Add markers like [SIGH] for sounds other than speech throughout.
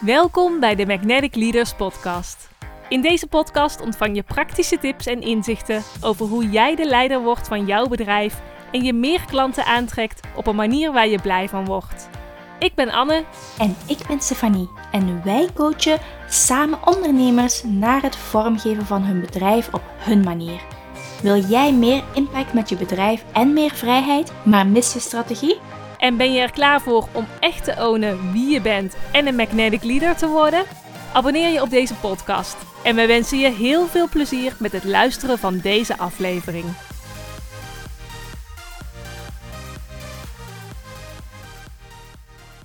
Welkom bij de Magnetic Leaders Podcast. In deze podcast ontvang je praktische tips en inzichten over hoe jij de leider wordt van jouw bedrijf en je meer klanten aantrekt op een manier waar je blij van wordt. Ik ben Anne. En ik ben Stefanie. En wij coachen samen ondernemers naar het vormgeven van hun bedrijf op hun manier. Wil jij meer impact met je bedrijf en meer vrijheid, maar mis je strategie? En ben je er klaar voor om echt te ownen wie je bent en een magnetic leader te worden? Abonneer je op deze podcast. En we wensen je heel veel plezier met het luisteren van deze aflevering.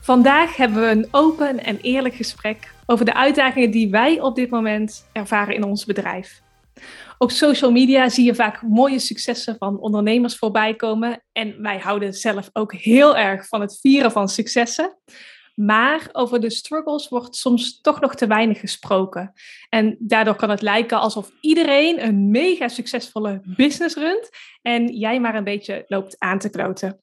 Vandaag hebben we een open en eerlijk gesprek over de uitdagingen die wij op dit moment ervaren in ons bedrijf. Op social media zie je vaak mooie successen van ondernemers voorbij komen. En wij houden zelf ook heel erg van het vieren van successen. Maar over de struggles wordt soms toch nog te weinig gesproken. En daardoor kan het lijken alsof iedereen een mega succesvolle business runt en jij maar een beetje loopt aan te kloten.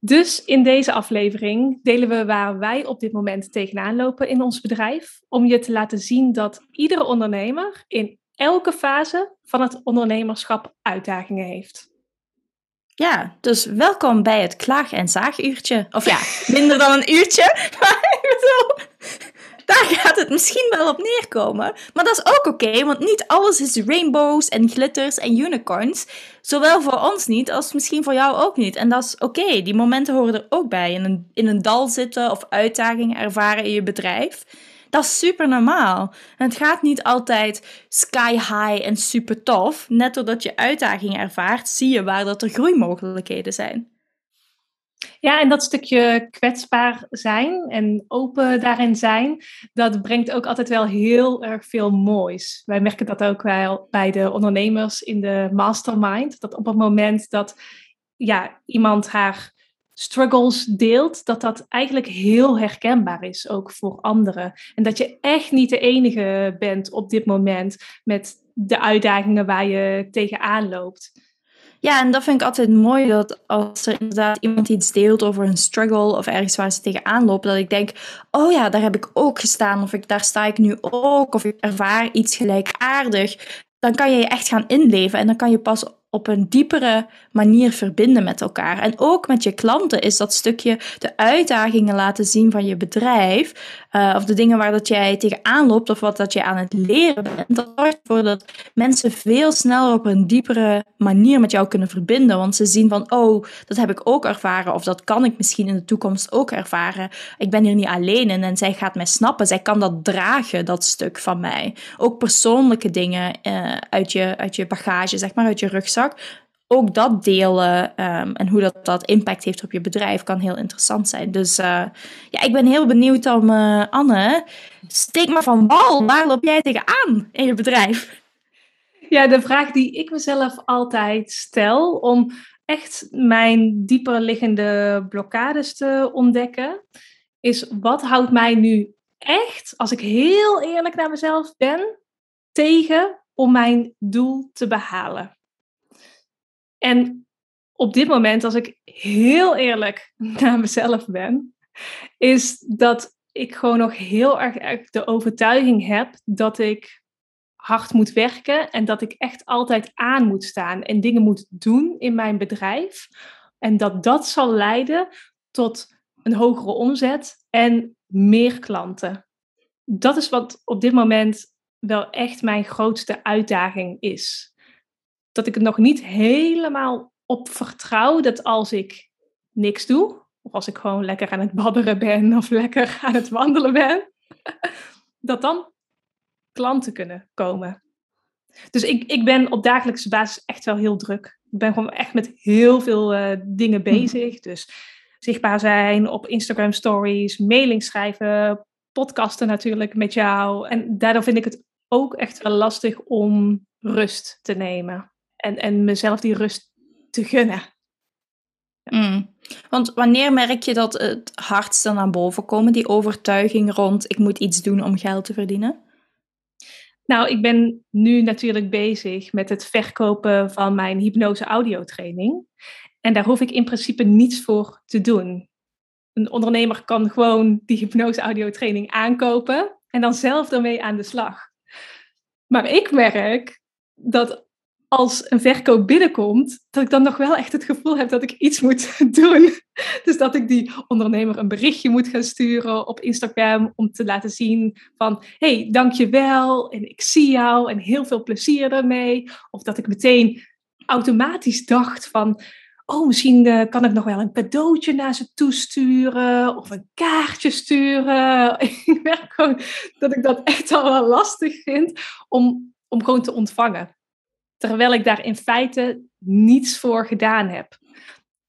Dus in deze aflevering delen we waar wij op dit moment tegenaan lopen in ons bedrijf, om je te laten zien dat iedere ondernemer in elke fase van het ondernemerschap uitdagingen heeft. Ja, dus welkom bij het klaag- en zaaguurtje. Of ja, [LAUGHS] minder dan een uurtje. [LAUGHS] Maar ik bedoel, daar gaat het misschien wel op neerkomen. Maar dat is ook oké, want niet alles is rainbows en glitters en unicorns. Zowel voor ons niet, als misschien voor jou ook niet. En dat is oké, die momenten horen er ook bij. In een, in een dal zitten of uitdagingen ervaren in je bedrijf. Dat is super normaal. En het gaat niet altijd sky high en super tof. Net doordat je uitdagingen ervaart, zie je waar dat er groeimogelijkheden zijn. Ja, en dat stukje kwetsbaar zijn en open daarin zijn, dat brengt ook altijd wel heel erg veel moois. Wij merken dat ook wel bij de ondernemers in de mastermind. Dat op het moment dat ja, iemand haar struggles deelt, dat dat eigenlijk heel herkenbaar is, ook voor anderen. En dat je echt niet de enige bent op dit moment met de uitdagingen waar je tegenaan loopt. Ja, en dat vind ik altijd mooi dat als er inderdaad iemand iets deelt over een struggle of ergens waar ze tegenaan lopen, dat ik denk, oh ja, daar heb ik ook gestaan, of ik, daar sta ik nu ook, of ik ervaar iets gelijkaardig. Dan kan je je echt gaan inleven en dan kan je pas op een diepere manier verbinden met elkaar. En ook met je klanten is dat stukje de uitdagingen laten zien van je bedrijf. Uh, of de dingen waar dat jij tegenaan loopt of wat dat je aan het leren bent. Dat zorgt ervoor dat mensen veel sneller op een diepere manier met jou kunnen verbinden. Want ze zien van, oh, dat heb ik ook ervaren. Of dat kan ik misschien in de toekomst ook ervaren. Ik ben hier niet alleen in en zij gaat mij snappen. Zij kan dat dragen, dat stuk van mij. Ook persoonlijke dingen uh, uit, je, uit je bagage, zeg maar, uit je rugzak ook dat delen um, en hoe dat, dat impact heeft op je bedrijf kan heel interessant zijn. Dus uh, ja, ik ben heel benieuwd om, uh, Anne, steek maar van wal, waar loop jij tegenaan in je bedrijf? Ja, de vraag die ik mezelf altijd stel om echt mijn dieper liggende blokkades te ontdekken, is wat houdt mij nu echt, als ik heel eerlijk naar mezelf ben, tegen om mijn doel te behalen? En op dit moment, als ik heel eerlijk [LAUGHS] naar mezelf ben, is dat ik gewoon nog heel erg de overtuiging heb dat ik hard moet werken en dat ik echt altijd aan moet staan en dingen moet doen in mijn bedrijf. En dat dat zal leiden tot een hogere omzet en meer klanten. Dat is wat op dit moment wel echt mijn grootste uitdaging is dat ik het nog niet helemaal op vertrouw dat als ik niks doe, of als ik gewoon lekker aan het babberen ben of lekker aan het wandelen ben, [LAUGHS] dat dan klanten kunnen komen. Dus ik, ik ben op dagelijkse basis echt wel heel druk. Ik ben gewoon echt met heel veel uh, dingen mhm. bezig. Dus zichtbaar zijn op Instagram stories, mailing schrijven, podcasten natuurlijk met jou. En daardoor vind ik het ook echt wel lastig om rust te nemen en, en mezelf die rust te gunnen. Mm. Want wanneer merk je dat het hardste naar boven komen, die overtuiging rond ik moet iets doen om geld te verdienen? Nou, ik ben nu natuurlijk bezig met het verkopen van mijn hypnose audiotraining. En daar hoef ik in principe niets voor te doen. een ondernemer kan gewoon die hypnose audiotraining aankopen en dan zelf ermee aan de slag. Maar ik merk dat als een verkoop binnenkomt, dat ik dan nog wel echt het gevoel heb dat ik iets moet [LAUGHS] doen. Dus dat ik die ondernemer een berichtje moet gaan sturen op Instagram om te laten zien van, hey, dankjewel en ik zie jou en heel veel plezier ermee. Of dat ik meteen automatisch dacht van, oh, misschien uh, kan ik nog wel een cadeautje naar ze toesturen of een kaartje sturen. [LAUGHS] ik merk gewoon dat ik dat echt al wel lastig vind om, om gewoon te ontvangen. Terwijl ik daar in feite niets voor gedaan heb.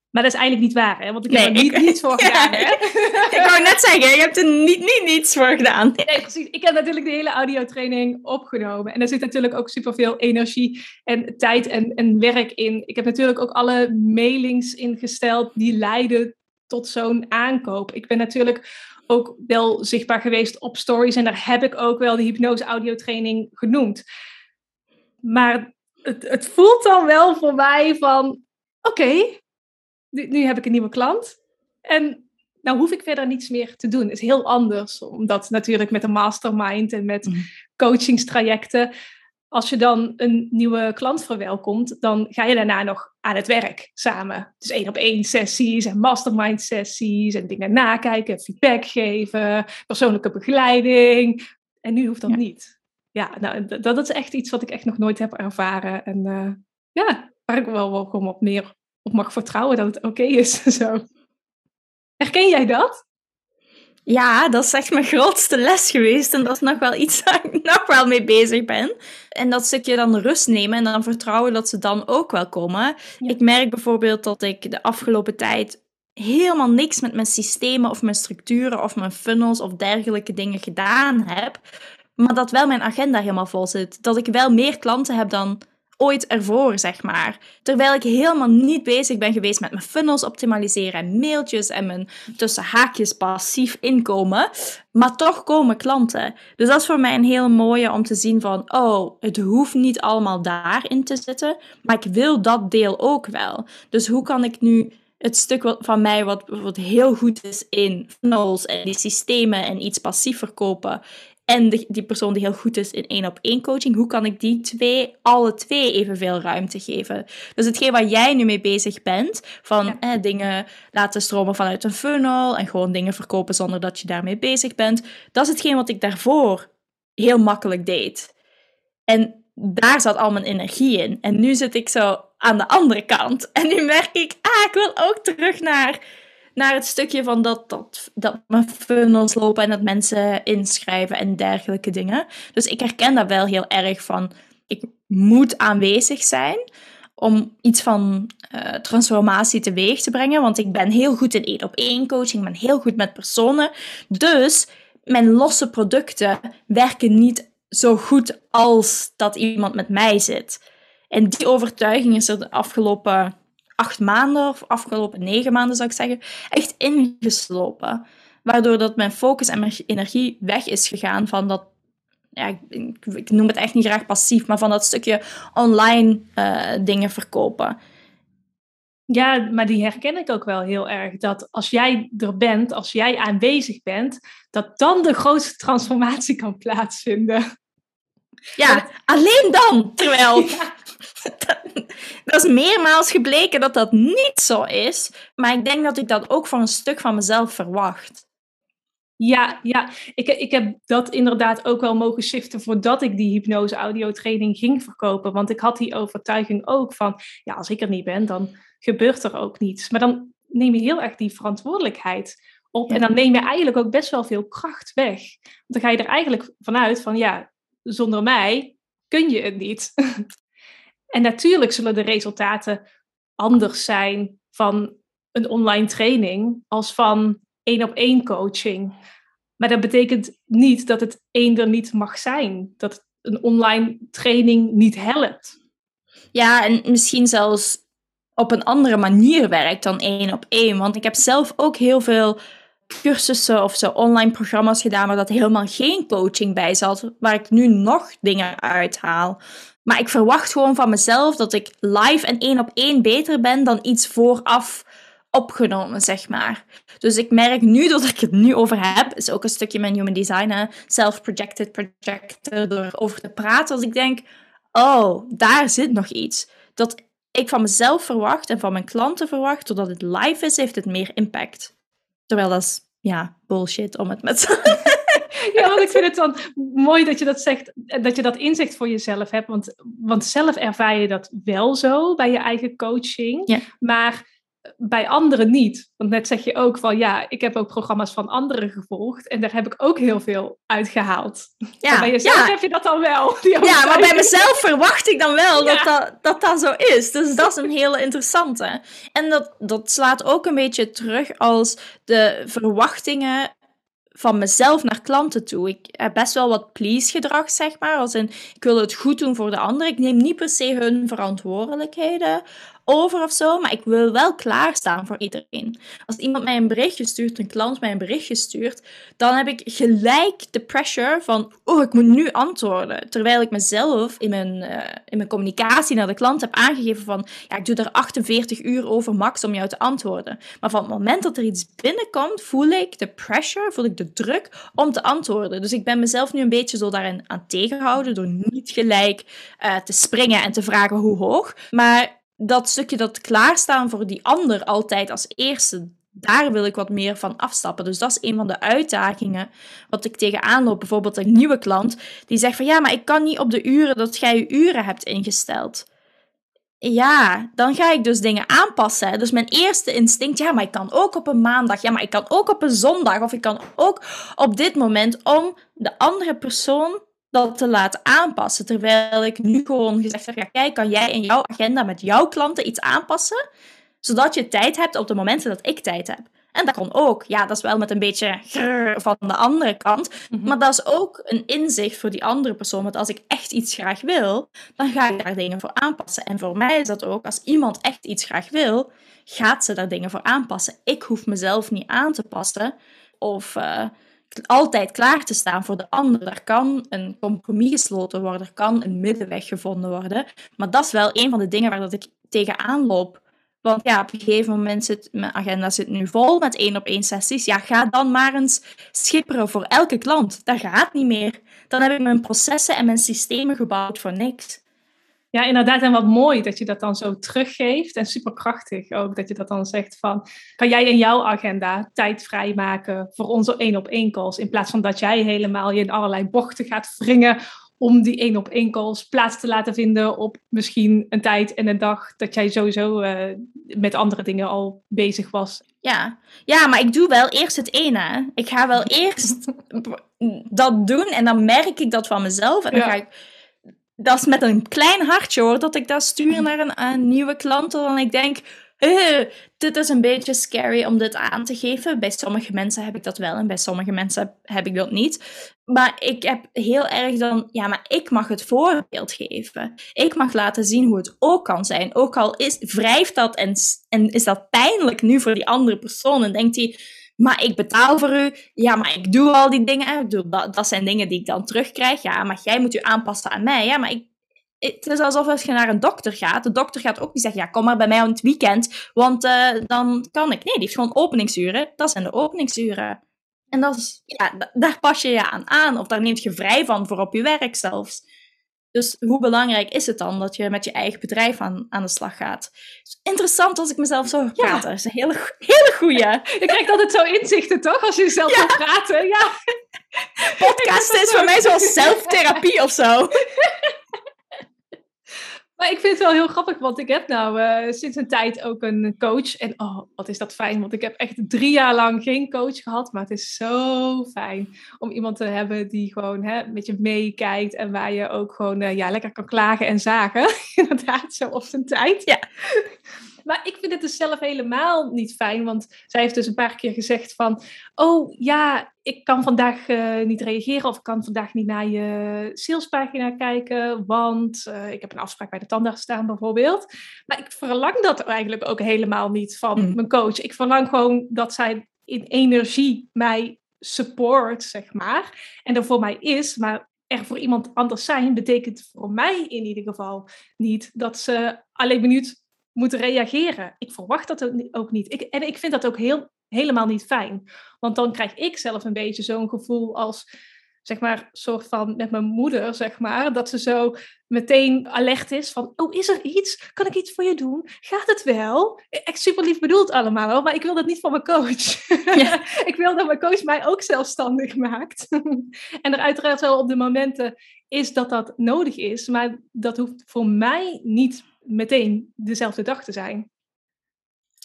Maar dat is eigenlijk niet waar, hè? Want ik heb er niet, niets voor [LAUGHS] gedaan, hè? [LAUGHS] ik wou net zeggen, je hebt er niet, niet niets voor gedaan. Nee, precies. Ik heb natuurlijk de hele audiotraining opgenomen. En er zit natuurlijk ook superveel energie en tijd en, en werk in. Ik heb natuurlijk ook alle mailings ingesteld die leiden tot zo'n aankoop. Ik ben natuurlijk ook wel zichtbaar geweest op stories. En daar heb ik ook wel de hypnose audiotraining genoemd. Maar het, het voelt dan wel voor mij van... Oké, nu, heb ik een nieuwe klant. En nou hoef ik verder niets meer te doen. Het is heel anders, omdat natuurlijk met een mastermind en met mm. coachingstrajecten, als je dan een nieuwe klant verwelkomt, dan ga je daarna nog aan het werk samen. Dus één op één sessies en mastermind sessies en dingen nakijken, feedback geven, persoonlijke begeleiding. En nu hoeft dat niet. Ja, nou, dat, is echt iets wat ik echt nog nooit heb ervaren. En uh, ja, waar ik wel, wel gewoon op meer op mag vertrouwen dat het oké is. Zo. Herken jij dat? Ja, dat is echt mijn grootste les geweest. En dat is nog wel iets [LAUGHS] waar ik nog wel mee bezig ben. En dat stukje dan rust nemen en dan vertrouwen dat ze dan ook wel komen. Ik merk bijvoorbeeld dat ik de afgelopen tijd helemaal niks met mijn systemen of mijn structuren of mijn funnels of dergelijke dingen gedaan heb. Maar dat wel mijn agenda helemaal vol zit. Dat ik wel meer klanten heb dan ooit ervoor, zeg maar. Terwijl ik helemaal niet bezig ben geweest met mijn funnels optimaliseren en mailtjes en mijn tussen haakjes passief inkomen. Maar toch komen klanten. Dus dat is voor mij een heel mooie om te zien van, oh, het hoeft niet allemaal daarin te zitten, maar ik wil dat deel ook wel. Dus hoe kan ik nu het stuk van mij wat, wat heel goed is in funnels en die systemen en iets passief verkopen, en die persoon die heel goed is in één op één coaching, hoe kan ik die twee, alle twee evenveel ruimte geven? Dus hetgeen waar jij nu mee bezig bent, van eh, dingen laten stromen vanuit een funnel en gewoon dingen verkopen zonder dat je daarmee bezig bent, dat is hetgeen wat ik daarvoor heel makkelijk deed. En daar zat al mijn energie in. En nu zit ik zo aan de andere kant. En nu merk ik, ah, ik wil ook terug naar naar het stukje van dat, dat, dat mijn funnels lopen en dat mensen inschrijven en dergelijke dingen. Dus ik herken dat wel heel erg van, ik moet aanwezig zijn om iets van uh, transformatie teweeg te brengen. Want ik ben heel goed in één op één coaching, ik ben heel goed met personen. Dus mijn losse producten werken niet zo goed als dat iemand met mij zit. En die overtuiging is er de afgelopen acht maanden, of afgelopen negen maanden zou ik zeggen, echt ingeslopen. Waardoor dat mijn focus en mijn energie weg is gegaan van dat, ja, ik, ik noem het echt niet graag passief, maar van dat stukje online uh, dingen verkopen. Ja, maar die herken ik ook wel heel erg. Dat als jij er bent, als jij aanwezig bent, dat dan de grootste transformatie kan plaatsvinden. Ja, alleen dan. Terwijl [LAUGHS] dat is meermaals gebleken dat dat niet zo is. Maar ik denk dat ik dat ook voor een stuk van mezelf verwacht. Ja, ja. Ik, ik heb dat inderdaad ook wel mogen shiften voordat ik die hypnose audiotraining ging verkopen. Want ik had die overtuiging ook van, ja, als ik er niet ben, dan gebeurt er ook niets. Maar dan neem je heel erg die verantwoordelijkheid op. En dan neem je eigenlijk ook best wel veel kracht weg. Want dan ga je er eigenlijk vanuit van, ja, zonder mij kun je het niet. [LAUGHS] En natuurlijk zullen de resultaten anders zijn van een online training als van één op één coaching. Maar dat betekent niet dat het één er niet mag zijn. Dat een online training niet helpt. Ja, en misschien zelfs op een andere manier werkt dan één op één. Want ik heb zelf ook heel veel cursussen of zo online programma's gedaan waar dat helemaal geen coaching bij zat, waar ik nu nog dingen uithaal. Maar ik verwacht gewoon van mezelf dat ik live en één op één beter ben dan iets vooraf opgenomen, zeg maar. Dus ik merk nu, dat ik het nu over heb, is ook een stukje mijn human design, self-projected projector, door over te praten, als ik denk, oh, daar zit nog iets. Dat ik van mezelf verwacht en van mijn klanten verwacht, doordat het live is, heeft het meer impact. Terwijl dat is, ja, bullshit om het met [LAUGHS] Ja, want ik vind het dan mooi dat je dat zegt, dat je dat inzicht voor jezelf hebt. Want, want zelf ervaar je dat wel zo bij je eigen coaching. Ja. Maar bij anderen niet. Want net zeg je ook van ja, ik heb ook programma's van anderen gevolgd en daar heb ik ook heel veel uit gehaald. Ja, bij jezelf ja. heb je dat dan wel. Ja, maar bij mezelf verwacht ik dan wel Ja. dat, dat, dat dat zo is. Dus dat is een hele interessante. En dat, dat slaat ook een beetje terug als de verwachtingen van mezelf naar klanten toe. Ik heb best wel wat please gedrag, zeg maar. Als in, ik wil het goed doen voor de ander. Ik neem niet per se hun verantwoordelijkheden over of zo, maar ik wil wel klaarstaan voor iedereen. Als iemand mij een berichtje stuurt, een klant mij een berichtje stuurt, dan heb ik gelijk de pressure van, oh, ik moet nu antwoorden. Terwijl ik mezelf in mijn, eh, in mijn communicatie naar de klant heb aangegeven van, ja, ik doe er 48 uur over max om jou te antwoorden. Maar van het moment dat er iets binnenkomt, voel ik de pressure, voel ik de druk om te antwoorden. Dus ik ben mezelf nu een beetje zo daarin aan tegenhouden door niet gelijk eh, te springen en te vragen hoe hoog. Maar dat stukje dat klaarstaan voor die ander altijd als eerste, daar wil ik wat meer van afstappen. Dus dat is een van de uitdagingen wat ik tegenaan loop. Bijvoorbeeld een nieuwe klant die zegt van ja, maar ik kan niet op de uren dat jij je uren hebt ingesteld. Ja, dan ga ik dus dingen aanpassen. Dus mijn eerste instinct, ja, maar ik kan ook op een maandag, ja, maar ik kan ook op een zondag, of ik kan ook op dit moment om de andere persoon dat te laten aanpassen. Terwijl ik nu gewoon gezegd heb, ja, kijk, kan jij in jouw agenda met jouw klanten iets aanpassen? Zodat je tijd hebt op de momenten dat ik tijd heb. En dat kan ook. Ja, dat is wel met een beetje grrr van de andere kant. Mhm. Maar dat is ook een inzicht voor die andere persoon. Want als ik echt iets graag wil, dan ga ik daar dingen voor aanpassen. En voor mij is dat ook, als iemand echt iets graag wil, gaat ze daar dingen voor aanpassen. Ik hoef mezelf niet aan te passen of eh, altijd klaar te staan voor de ander. Er kan een compromis gesloten worden, er kan een middenweg gevonden worden. Maar dat is wel een van de dingen waar dat ik tegenaan loop. Want ja, op een gegeven moment zit mijn agenda zit nu vol met één op één sessies. Ja, ga dan maar eens schipperen voor elke klant. Dat gaat niet meer. Dan heb ik mijn processen en mijn systemen gebouwd voor niks. Ja, inderdaad. En wat mooi dat je dat dan zo teruggeeft. En superkrachtig ook dat je dat dan zegt van... Kan jij in jouw agenda tijd vrijmaken voor onze één-op-één calls? In plaats van dat jij helemaal je in allerlei bochten gaat wringen... om die één-op-één calls plaats te laten vinden op misschien een tijd en een dag... dat jij sowieso eh, met andere dingen al bezig was. Ja. ja, maar ik doe wel eerst het ene. Ik ga wel eerst [LAUGHS] dat doen en dan merk ik dat van mezelf. En dan Ja. ga ik... Dat is met een klein hartje hoor, dat ik dat stuur naar een, een nieuwe klant. En ik denk, eh, dit is een beetje scary om dit aan te geven. Bij sommige mensen heb ik dat wel en bij sommige mensen heb ik dat niet. Maar ik heb heel erg dan, ja, maar ik mag het voorbeeld geven. Ik mag laten zien hoe het ook kan zijn. Ook al is, wrijft dat en, en is dat pijnlijk nu voor die andere persoon. En denkt hij, maar ik betaal voor u. Ja, maar ik doe al die dingen. Doe, dat, zijn dingen die ik dan terugkrijg. Ja, maar jij moet u aanpassen aan mij. Ja, maar ik, het is alsof als je naar een dokter gaat. De dokter gaat ook niet zeggen, ja, kom maar bij mij aan het weekend. Want eh, dan kan ik. Nee, die heeft gewoon openingsuren. Dat zijn de openingsuren. En dat is, ja, da- daar pas je je aan aan. Of daar neemt je vrij van voor op je werk zelfs. Dus hoe belangrijk is het dan dat je met je eigen bedrijf aan, aan de slag gaat? Interessant als ik mezelf zo Ja. praten. Dat is een hele, hele goeie. [LAUGHS] Je krijgt altijd zo inzichten, toch? Als je zelf gaat praten. Ja, Podcast is voor mij zoals [LAUGHS] zelftherapie of zo. [LAUGHS] Maar ik vind het wel heel grappig, want ik heb nou eh, sinds een tijd ook een coach. En oh, wat is dat fijn, want ik heb echt drie jaar lang geen coach gehad. Maar het is zo fijn om iemand te hebben die gewoon hè, met je meekijkt. En waar je ook gewoon eh, ja, lekker kan klagen en zagen. [LAUGHS] Inderdaad, zo op zijn tijd. Ja. Maar ik vind het dus zelf helemaal niet fijn, want zij heeft dus een paar keer gezegd van... Oh ja, ik kan vandaag eh, niet reageren of ik kan vandaag niet naar je salespagina kijken, want eh, ik heb een afspraak bij de tandarts staan bijvoorbeeld. Maar ik verlang dat eigenlijk ook helemaal niet van Mm. mijn coach. Ik verlang gewoon dat zij in energie mij support, zeg maar. En er voor mij is, maar er voor iemand anders zijn betekent voor mij in ieder geval niet dat ze alleen benieuwd moeten reageren. Ik verwacht dat ook niet. Ik, en ik vind dat ook heel, helemaal niet fijn. Want dan krijg ik zelf een beetje zo'n gevoel als zeg maar, soort van met mijn moeder, zeg maar, dat ze zo meteen alert is van, oh, is er iets? Kan ik iets voor je doen? Gaat het wel? Echt super lief bedoeld allemaal, hoor, maar ik wil dat niet van mijn coach. Ja. [LAUGHS] ik wil dat mijn coach mij ook zelfstandig maakt. [LAUGHS] en er uiteraard wel op de momenten is dat dat nodig is, maar dat hoeft voor mij niet meteen dezelfde dag te zijn.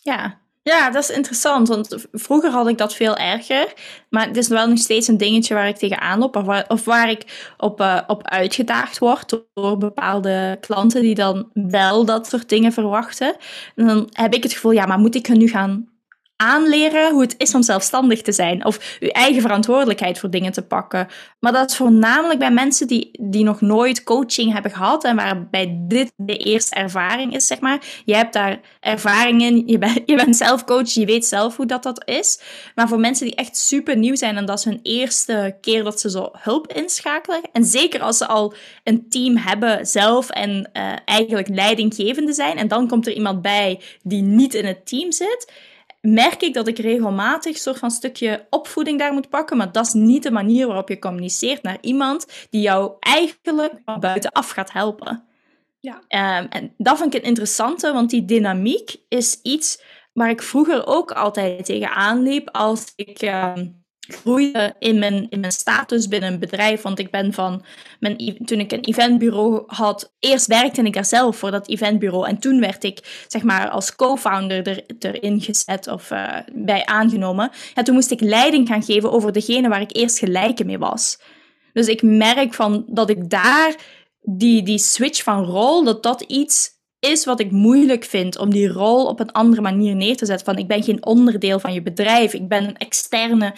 Ja, ja, dat is interessant, want vroeger had ik dat veel erger. Maar het is wel nog steeds een dingetje waar ik tegenaan loop, of waar, of waar ik op, uh, op uitgedaagd word door bepaalde klanten die dan wel dat soort dingen verwachten. En dan heb ik het gevoel, ja, maar moet ik hun nu gaan aanleren hoe het is om zelfstandig te zijn. Of uw eigen verantwoordelijkheid voor dingen te pakken. Maar dat is voornamelijk bij mensen die, die nog nooit coaching hebben gehad. En waarbij dit de eerste ervaring is, zeg maar. Je hebt daar ervaring in. Je, bent je bent zelf coach. Je weet zelf hoe dat, dat is. Maar voor mensen die echt super nieuw zijn. En dat is hun eerste keer dat ze zo hulp inschakelen. En zeker als ze al een team hebben zelf. En uh, eigenlijk leidinggevende zijn. En dan komt er iemand bij die niet in het team zit merk ik dat ik regelmatig een soort van stukje opvoeding daar moet pakken, maar dat is niet de manier waarop je communiceert naar iemand die jou eigenlijk van buitenaf gaat helpen. Ja. Um, en dat vind ik een interessante, want die dynamiek is iets waar ik vroeger ook altijd tegenaan liep als ik um, groeide in mijn, in mijn status binnen een bedrijf. Want ik ben van, mijn, toen ik een eventbureau had, eerst werkte ik daar zelf voor dat eventbureau. En toen werd ik, zeg maar, als co-founder er, erin gezet of uh, bij aangenomen. Ja, toen moest ik leiding gaan geven over degene waar ik eerst gelijke mee was. Dus ik merk van dat ik daar die, die switch van rol, dat dat iets is wat ik moeilijk vind om die rol op een andere manier neer te zetten. Van ik ben geen onderdeel van je bedrijf, ik ben een externe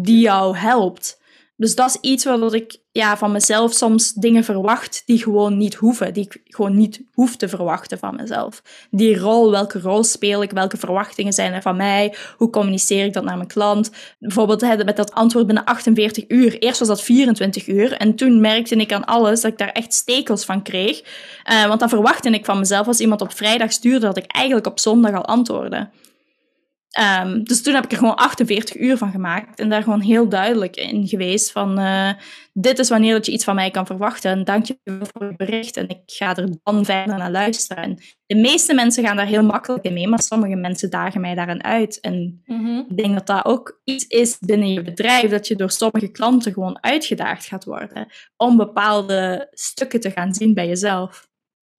die jou helpt. Dus dat is iets wat ik ja, van mezelf soms dingen verwacht die gewoon niet hoeven. Die ik gewoon niet hoef te verwachten van mezelf. Die rol, welke rol speel ik? Welke verwachtingen zijn er van mij? Hoe communiceer ik dat naar mijn klant? Bijvoorbeeld met dat antwoord binnen 48 uur. Eerst was dat 24 uur. En toen merkte ik aan alles dat ik daar echt stekels van kreeg. Uh, want dan verwachtte ik van mezelf als iemand op vrijdag stuurde dat ik eigenlijk op zondag al antwoordde. Um, dus toen heb ik er gewoon 48 uur van gemaakt en daar gewoon heel duidelijk in geweest van uh, dit is wanneer dat je iets van mij kan verwachten en dank je voor je bericht en ik ga er dan verder naar luisteren. En de meeste mensen gaan daar heel makkelijk in mee, maar sommige mensen dagen mij daarin uit. En mm ik denk dat dat ook iets is binnen je bedrijf, dat je door sommige klanten gewoon uitgedaagd gaat worden om bepaalde stukken te gaan zien bij jezelf.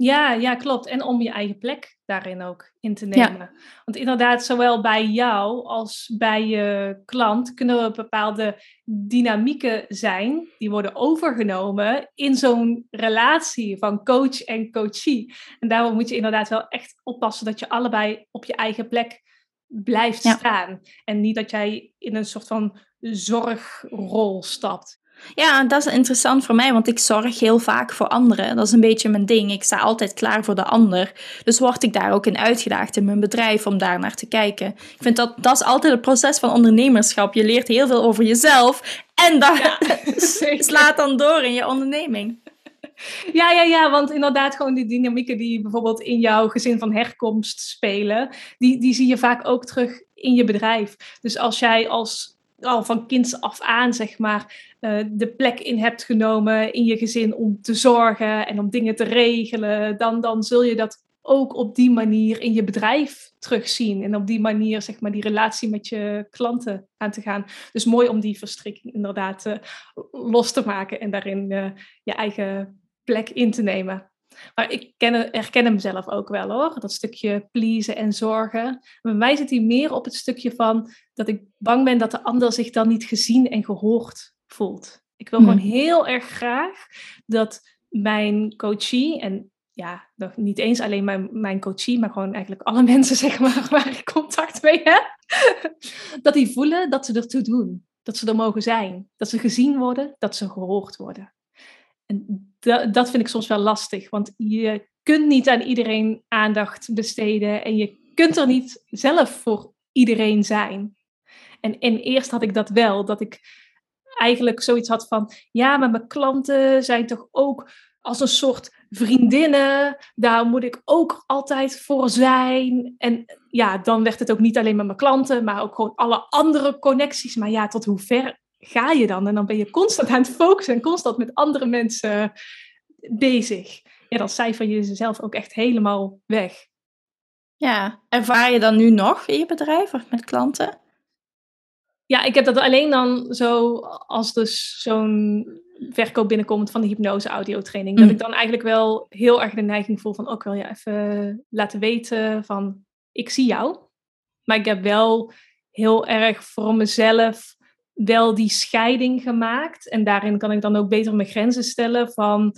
Ja, ja, klopt. En om je eigen plek daarin ook in te nemen. Want inderdaad, zowel bij jou als bij je klant kunnen er bepaalde dynamieken zijn die worden overgenomen in zo'n relatie van coach en coachie. En daarom moet je inderdaad wel echt oppassen dat je allebei op je eigen plek blijft staan. En niet dat jij in een soort van zorgrol stapt. Ja, dat is interessant voor mij, want ik zorg heel vaak voor anderen. Dat is een beetje mijn ding. Ik sta altijd klaar voor de ander. Dus word ik daar ook in uitgedaagd in mijn bedrijf om daar naar te kijken. Ik vind dat dat is altijd het proces van ondernemerschap. Je leert heel veel over jezelf en dat ja, [LAUGHS] slaat dan door in je onderneming. Ja, ja, ja, want inderdaad, gewoon die dynamieken die bijvoorbeeld in jouw gezin van herkomst spelen, die, die zie je vaak ook terug in je bedrijf. Dus als jij als al van kinds af aan, zeg maar, uh, de plek in hebt genomen in je gezin om te zorgen en om dingen te regelen, dan, dan zul je dat ook op die manier in je bedrijf terugzien. En op die manier, zeg maar, die relatie met je klanten aan te gaan. Dus mooi om die verstrikking inderdaad uh, los te maken en daarin uh, je eigen plek in te nemen. Maar ik ken, herken hem zelf ook wel hoor. Dat stukje pleasen en zorgen. Bij mij zit hij meer op het stukje van dat ik bang ben dat de ander zich dan niet gezien en gehoord voelt. Ik wil gewoon hmm. heel erg graag dat mijn coachie, en ja, nog niet eens alleen mijn, mijn coachie, maar gewoon eigenlijk alle [LAUGHS] mensen zeg maar, waar ik contact mee heb, [LAUGHS] dat die voelen dat ze ertoe doen. Dat ze er mogen zijn. Dat ze gezien worden, dat ze gehoord worden. En dat vind ik soms wel lastig, want je kunt niet aan iedereen aandacht besteden en je kunt er niet zelf voor iedereen zijn. En, en eerst had ik dat wel, dat ik eigenlijk zoiets had van, ja, maar mijn klanten zijn toch ook als een soort vriendinnen, daar moet ik ook altijd voor zijn. En ja, dan werd het ook niet alleen met mijn klanten, maar ook gewoon alle andere connecties. Maar ja, tot hoe ver ga je dan? En dan ben je constant aan het focussen en constant met andere mensen bezig. Ja, dan cijfer je jezelf ook echt helemaal weg. Ja, ervaar je dan nu nog in je bedrijf of met klanten? Ja, ik heb dat alleen dan zo als dus zo'n verkoop binnenkomt van de hypnose audiotraining. Dat mm. ik dan eigenlijk wel heel erg de neiging voel van ook oh, wel ja, even laten weten van ik zie jou. Maar ik heb wel heel erg voor mezelf wel die scheiding gemaakt. En daarin kan ik dan ook beter mijn grenzen stellen van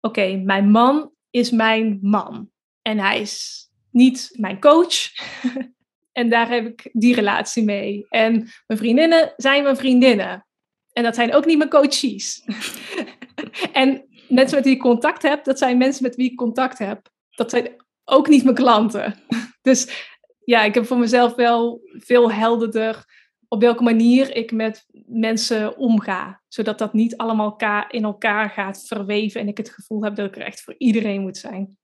oké, mijn man is mijn man. En hij is niet mijn coach. [LAUGHS] en daar heb ik die relatie mee. En mijn vriendinnen zijn mijn vriendinnen. En dat zijn ook niet mijn coaches. [LAUGHS] en mensen met wie ik contact heb, dat zijn mensen met wie ik contact heb. Dat zijn ook niet mijn klanten. [LAUGHS] dus ja, ik heb voor mezelf wel veel helderder op welke manier ik met mensen omga. Zodat dat niet allemaal in elkaar gaat verweven en ik het gevoel heb dat ik er echt voor iedereen moet zijn.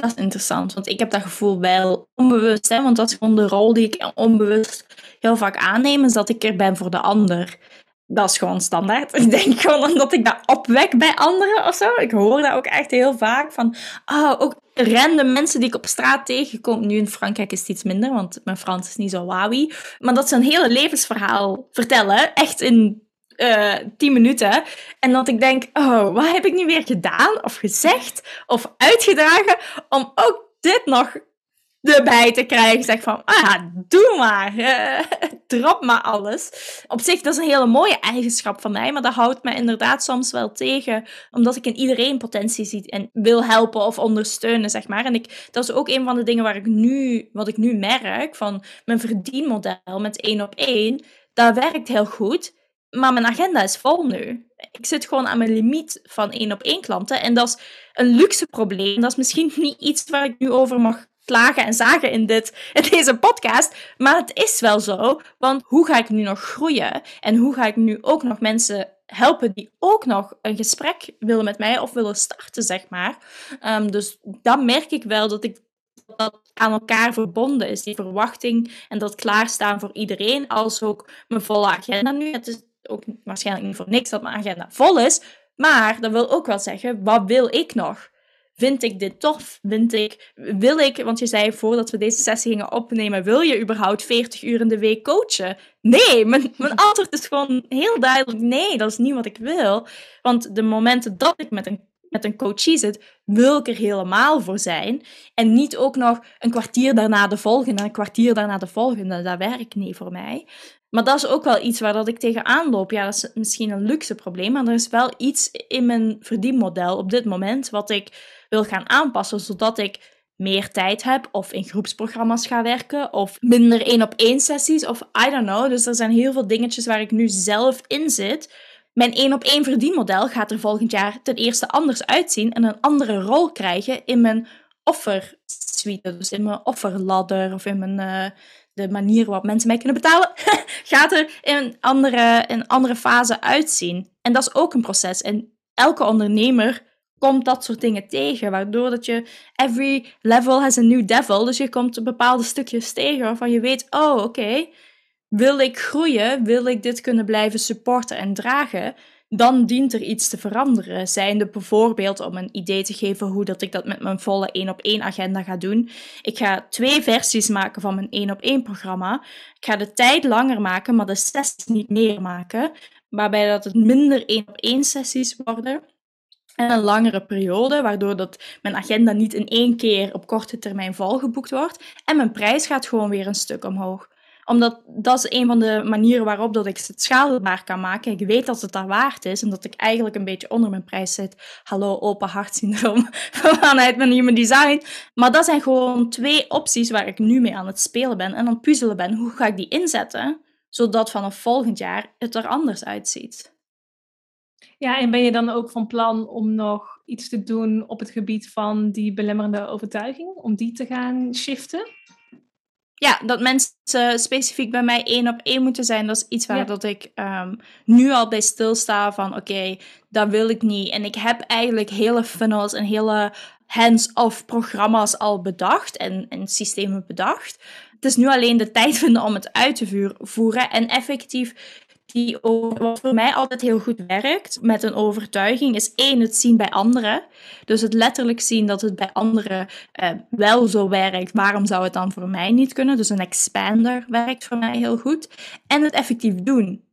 Dat is interessant, want ik heb dat gevoel wel onbewust. Hè? Want dat is gewoon de rol die ik onbewust heel vaak aanneem, is dat ik er ben voor de ander. Dat is gewoon standaard. [LAUGHS] Ik denk gewoon omdat ik dat opwek bij anderen of zo. Ik hoor dat ook echt heel vaak van, oh, ook random mensen die ik op straat tegenkom. Nu in Frankrijk is het iets minder, want mijn Frans is niet zo wawie. Maar dat ze een hele levensverhaal vertellen, echt in uh, tien minuten. En dat ik denk, oh, wat heb ik nu weer gedaan of gezegd of uitgedragen om ook dit nog erbij te krijgen. Zeg van, ah, doe maar. [LAUGHS] Drop maar alles. Op zich, dat is een hele mooie eigenschap van mij, maar dat houdt me inderdaad soms wel tegen, omdat ik in iedereen potentie zie en wil helpen of ondersteunen, zeg maar. En ik, dat is ook een van de dingen waar ik nu, wat ik nu merk, van mijn verdienmodel met één op één, dat werkt heel goed. Maar mijn agenda is vol nu. Ik zit gewoon aan mijn limiet van één op één klanten. En dat is een luxe probleem. Dat is misschien [LAUGHS] niet iets waar ik nu over mag klagen en zagen in, dit, in deze podcast. Maar het is wel zo. Want hoe ga ik nu nog groeien? En hoe ga ik nu ook nog mensen helpen die ook nog een gesprek willen met mij of willen starten, zeg maar. Um, dus dat merk ik wel dat ik dat aan elkaar verbonden is, die verwachting en dat klaarstaan voor iedereen, als ook mijn volle agenda nu. Het is ook waarschijnlijk niet voor niks dat mijn agenda vol is. Maar dat wil ook wel zeggen, wat wil ik nog? Vind ik dit tof? Vind ik, wil ik, want je zei voordat we deze sessie gingen opnemen, wil je überhaupt 40 uur in de week coachen? Nee, mijn, antwoord is gewoon heel duidelijk nee, dat is niet wat ik wil. Want de momenten dat ik met een met een coachie zit, wil ik er helemaal voor zijn. En niet ook nog een kwartier daarna de volgende, een kwartier daarna de volgende. Dat werkt niet voor mij. Maar dat is ook wel iets waar dat ik tegenaan loop. Ja, dat is misschien een luxe probleem, maar er is wel iets in mijn verdienmodel op dit moment wat ik wil gaan aanpassen, zodat ik meer tijd heb of in groepsprogramma's ga werken of minder één op één sessies of I don't know. Dus er zijn heel veel dingetjes waar ik nu zelf in zit mijn één op één verdienmodel gaat er volgend jaar ten eerste anders uitzien en een andere rol krijgen in mijn offersuite, dus in mijn offerladder of in mijn, uh, de manier waarop mensen mij kunnen betalen, [LAUGHS] gaat er in een andere, in andere fase uitzien. En dat is ook een proces. En elke ondernemer komt dat soort dingen tegen, waardoor dat je every level has a new devil, dus je komt bepaalde stukjes tegen waarvan je weet, oh oké, wil ik groeien, wil ik dit kunnen blijven supporten en dragen, dan dient er iets te veranderen. Zijnde bijvoorbeeld om een idee te geven hoe dat ik dat met mijn volle 1 op 1 agenda ga doen. Ik ga twee versies maken van mijn 1 op 1 programma. Ik ga de tijd langer maken, maar de sessies niet meer maken. Waarbij dat het minder 1 op 1 sessies worden. En een langere periode, waardoor dat mijn agenda niet in één keer op korte termijn volgeboekt wordt. En mijn prijs gaat gewoon weer een stuk omhoog omdat dat is een van de manieren waarop dat ik het schaalbaar kan maken. Ik weet dat het daar waard is en dat ik eigenlijk een beetje onder mijn prijs zit. Hallo, open hart syndroom [LAUGHS] vanuit mijn human design. Maar dat zijn gewoon twee opties waar ik nu mee aan het spelen ben en aan het puzzelen ben. Hoe ga ik die inzetten, zodat vanaf volgend jaar het er anders uitziet? Ja, en ben je dan ook van plan om nog iets te doen op het gebied van die belemmerende overtuiging, om die te gaan shiften? Ja, dat mensen specifiek bij mij één op één moeten zijn, dat is iets waar dat ik ehm, nu al bij stilsta van oké, dat wil ik niet. En ik heb eigenlijk hele funnels en hele hands-off programma's al bedacht en, en systemen bedacht. Het is nu alleen de tijd [LAUGHS] vinden om het uit te voeren en effectief die wat voor mij altijd heel goed werkt met een overtuiging, is één, het zien bij anderen. Dus het letterlijk zien dat het bij anderen eh, wel zo werkt. Waarom zou het dan voor mij niet kunnen? Dus een expander werkt voor mij heel goed. En het effectief doen.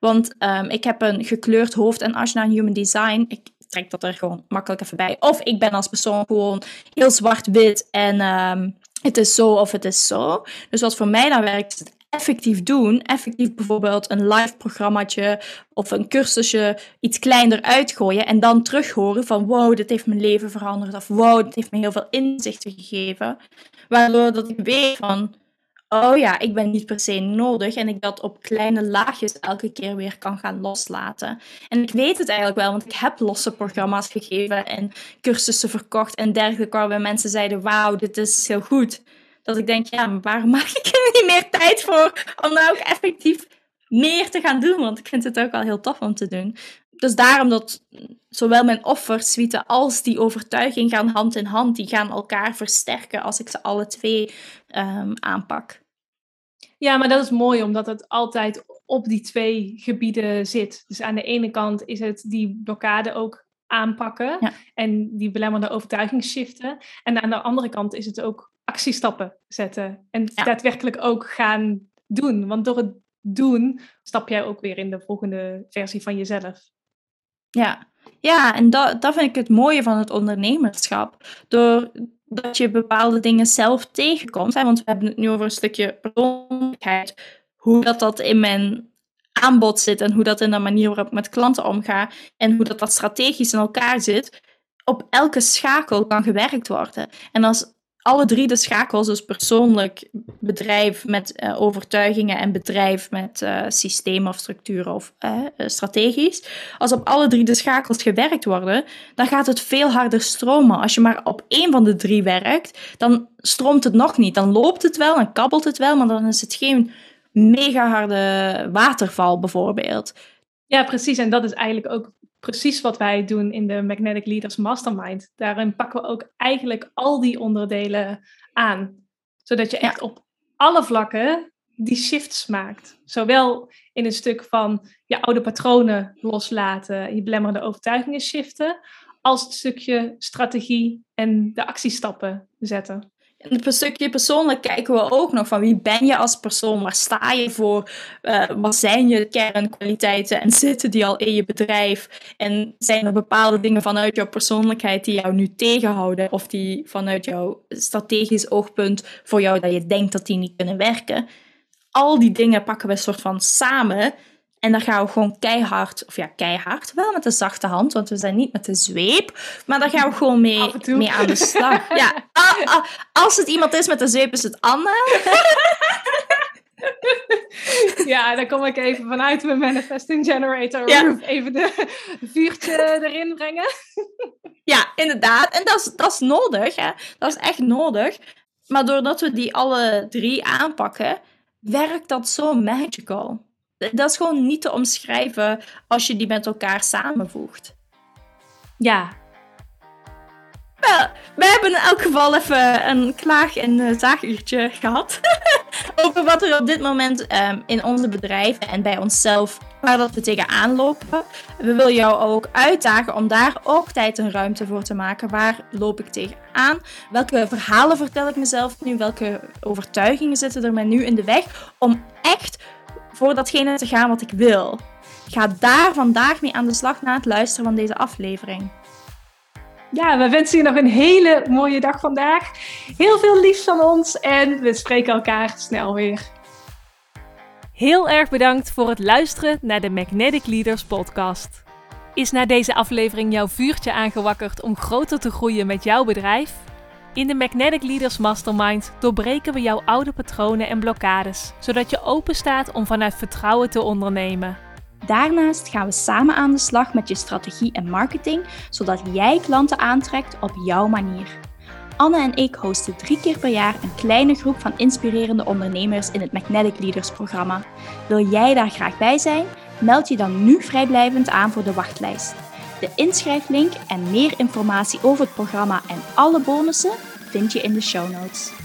Want um, ik heb een gekleurd hoofd en als je naar Human Design, ik trek dat er gewoon makkelijk even bij. Of ik ben als persoon gewoon heel zwart-wit en um, het is zo of het is zo. Dus wat voor mij dan werkt, het effectief doen, effectief bijvoorbeeld een live programmaatje of een cursusje iets kleiner uitgooien en dan terug horen van wow, dit heeft mijn leven veranderd of wow, dit heeft me heel veel inzichten gegeven. Waardoor dat ik weet van, oh ja, ik ben niet per se nodig en ik dat op kleine laagjes elke keer weer kan gaan loslaten. En ik weet het eigenlijk wel, want ik heb losse programma's gegeven en cursussen verkocht en dergelijke waarbij mensen zeiden, wauw, dit is heel goed. Dat ik denk, ja, maar waarom maak ik er niet meer tijd voor om nou ook effectief meer te gaan doen? Want ik vind het ook wel heel tof om te doen. Dus daarom dat zowel mijn offersuite als die overtuiging gaan hand in hand. Die gaan elkaar versterken als ik ze alle twee um, aanpak. Ja, maar dat is mooi omdat het altijd op die twee gebieden zit. Dus aan de ene kant is het die blokkade ook aanpakken en die belemmerende overtuiging shiften. En aan de andere kant is het ook actiestappen zetten. En daadwerkelijk ook gaan doen. Want door het doen stap jij ook weer in de volgende versie van jezelf. Ja, ja en dat, dat vind ik het mooie van het ondernemerschap. Doordat je bepaalde dingen zelf tegenkomt. Hè, want we hebben het nu over een stukje persoonlijkheid. Hoe dat, dat in mijn aanbod zit en hoe dat in de manier waarop ik met klanten omga. En hoe dat, dat strategisch in elkaar zit. Op elke schakel kan gewerkt worden. En als alle drie de schakels, dus persoonlijk, bedrijf met uh, overtuigingen en bedrijf met uh, systemen of structuren of uh, strategisch. Als op alle drie de schakels gewerkt worden, dan gaat het veel harder stromen. Als je maar op één van de drie werkt, dan stroomt het nog niet. Dan loopt het wel en kabbelt het wel, maar dan is het geen mega harde waterval bijvoorbeeld. Ja, precies. En dat is eigenlijk ook precies wat wij doen in de Magnetic Leaders Mastermind. Daarin pakken we ook eigenlijk al die onderdelen aan. Zodat je echt op alle vlakken die shifts maakt. Zowel in een stuk van je oude patronen loslaten, je belemmerende overtuigingen shiften, als het stukje strategie en de actiestappen zetten. Op een stukje persoonlijk kijken we ook nog van wie ben je als persoon, waar sta je voor, uh, wat zijn je kernkwaliteiten? En zitten die al in je bedrijf? En zijn er bepaalde dingen vanuit jouw persoonlijkheid die jou nu tegenhouden? Of die vanuit jouw strategisch oogpunt voor jou dat je denkt dat die niet kunnen werken. Al die dingen pakken we een soort van samen en dan gaan we gewoon keihard, of ja, keihard, wel met de zachte hand, want we zijn niet met de zweep. Maar daar gaan we gewoon mee, mee aan de slag. Ja, als het iemand is met de zweep, is het Anne. [LAUGHS] Ja, dan kom ik even vanuit mijn manifesting generator. Ja. Even de vuurtje erin brengen. Ja, inderdaad. En dat is, dat is nodig. Hè. Dat is echt nodig. Maar doordat we die alle drie aanpakken, werkt dat zo magical dat is gewoon niet te omschrijven als je die met elkaar samenvoegt. Ja. Wel, we hebben in elk geval even een klaag- en uh, zaaguurtje gehad. [LAUGHS] over wat er op dit moment um, in onze bedrijven en bij onszelf, waar dat we tegenaan lopen. We willen jou ook uitdagen om daar ook tijd en ruimte voor te maken. Waar loop ik tegenaan? Welke verhalen vertel ik mezelf nu? Welke overtuigingen zitten er mij nu in de weg? Om echt voor datgene te gaan wat ik wil. Ga daar vandaag mee aan de slag na het luisteren van deze aflevering. Ja, we wensen je nog een hele mooie dag vandaag. Heel veel liefs van ons en we spreken elkaar snel weer. Heel erg bedankt voor het luisteren naar de Magnetic Leaders podcast. Is na deze aflevering jouw vuurtje aangewakkerd om groter te groeien met jouw bedrijf? In de Magnetic Leaders Mastermind doorbreken we jouw oude patronen en blokkades, zodat je open staat om vanuit vertrouwen te ondernemen. Daarnaast gaan we samen aan de slag met je strategie en marketing, zodat jij klanten aantrekt op jouw manier. Anne en ik hosten drie keer per jaar een kleine groep van inspirerende ondernemers in het Magnetic Leaders programma. Wil jij daar graag bij zijn? Meld je dan nu vrijblijvend aan voor de wachtlijst. De inschrijflink en meer informatie over het programma en alle bonussen vind je in de show notes.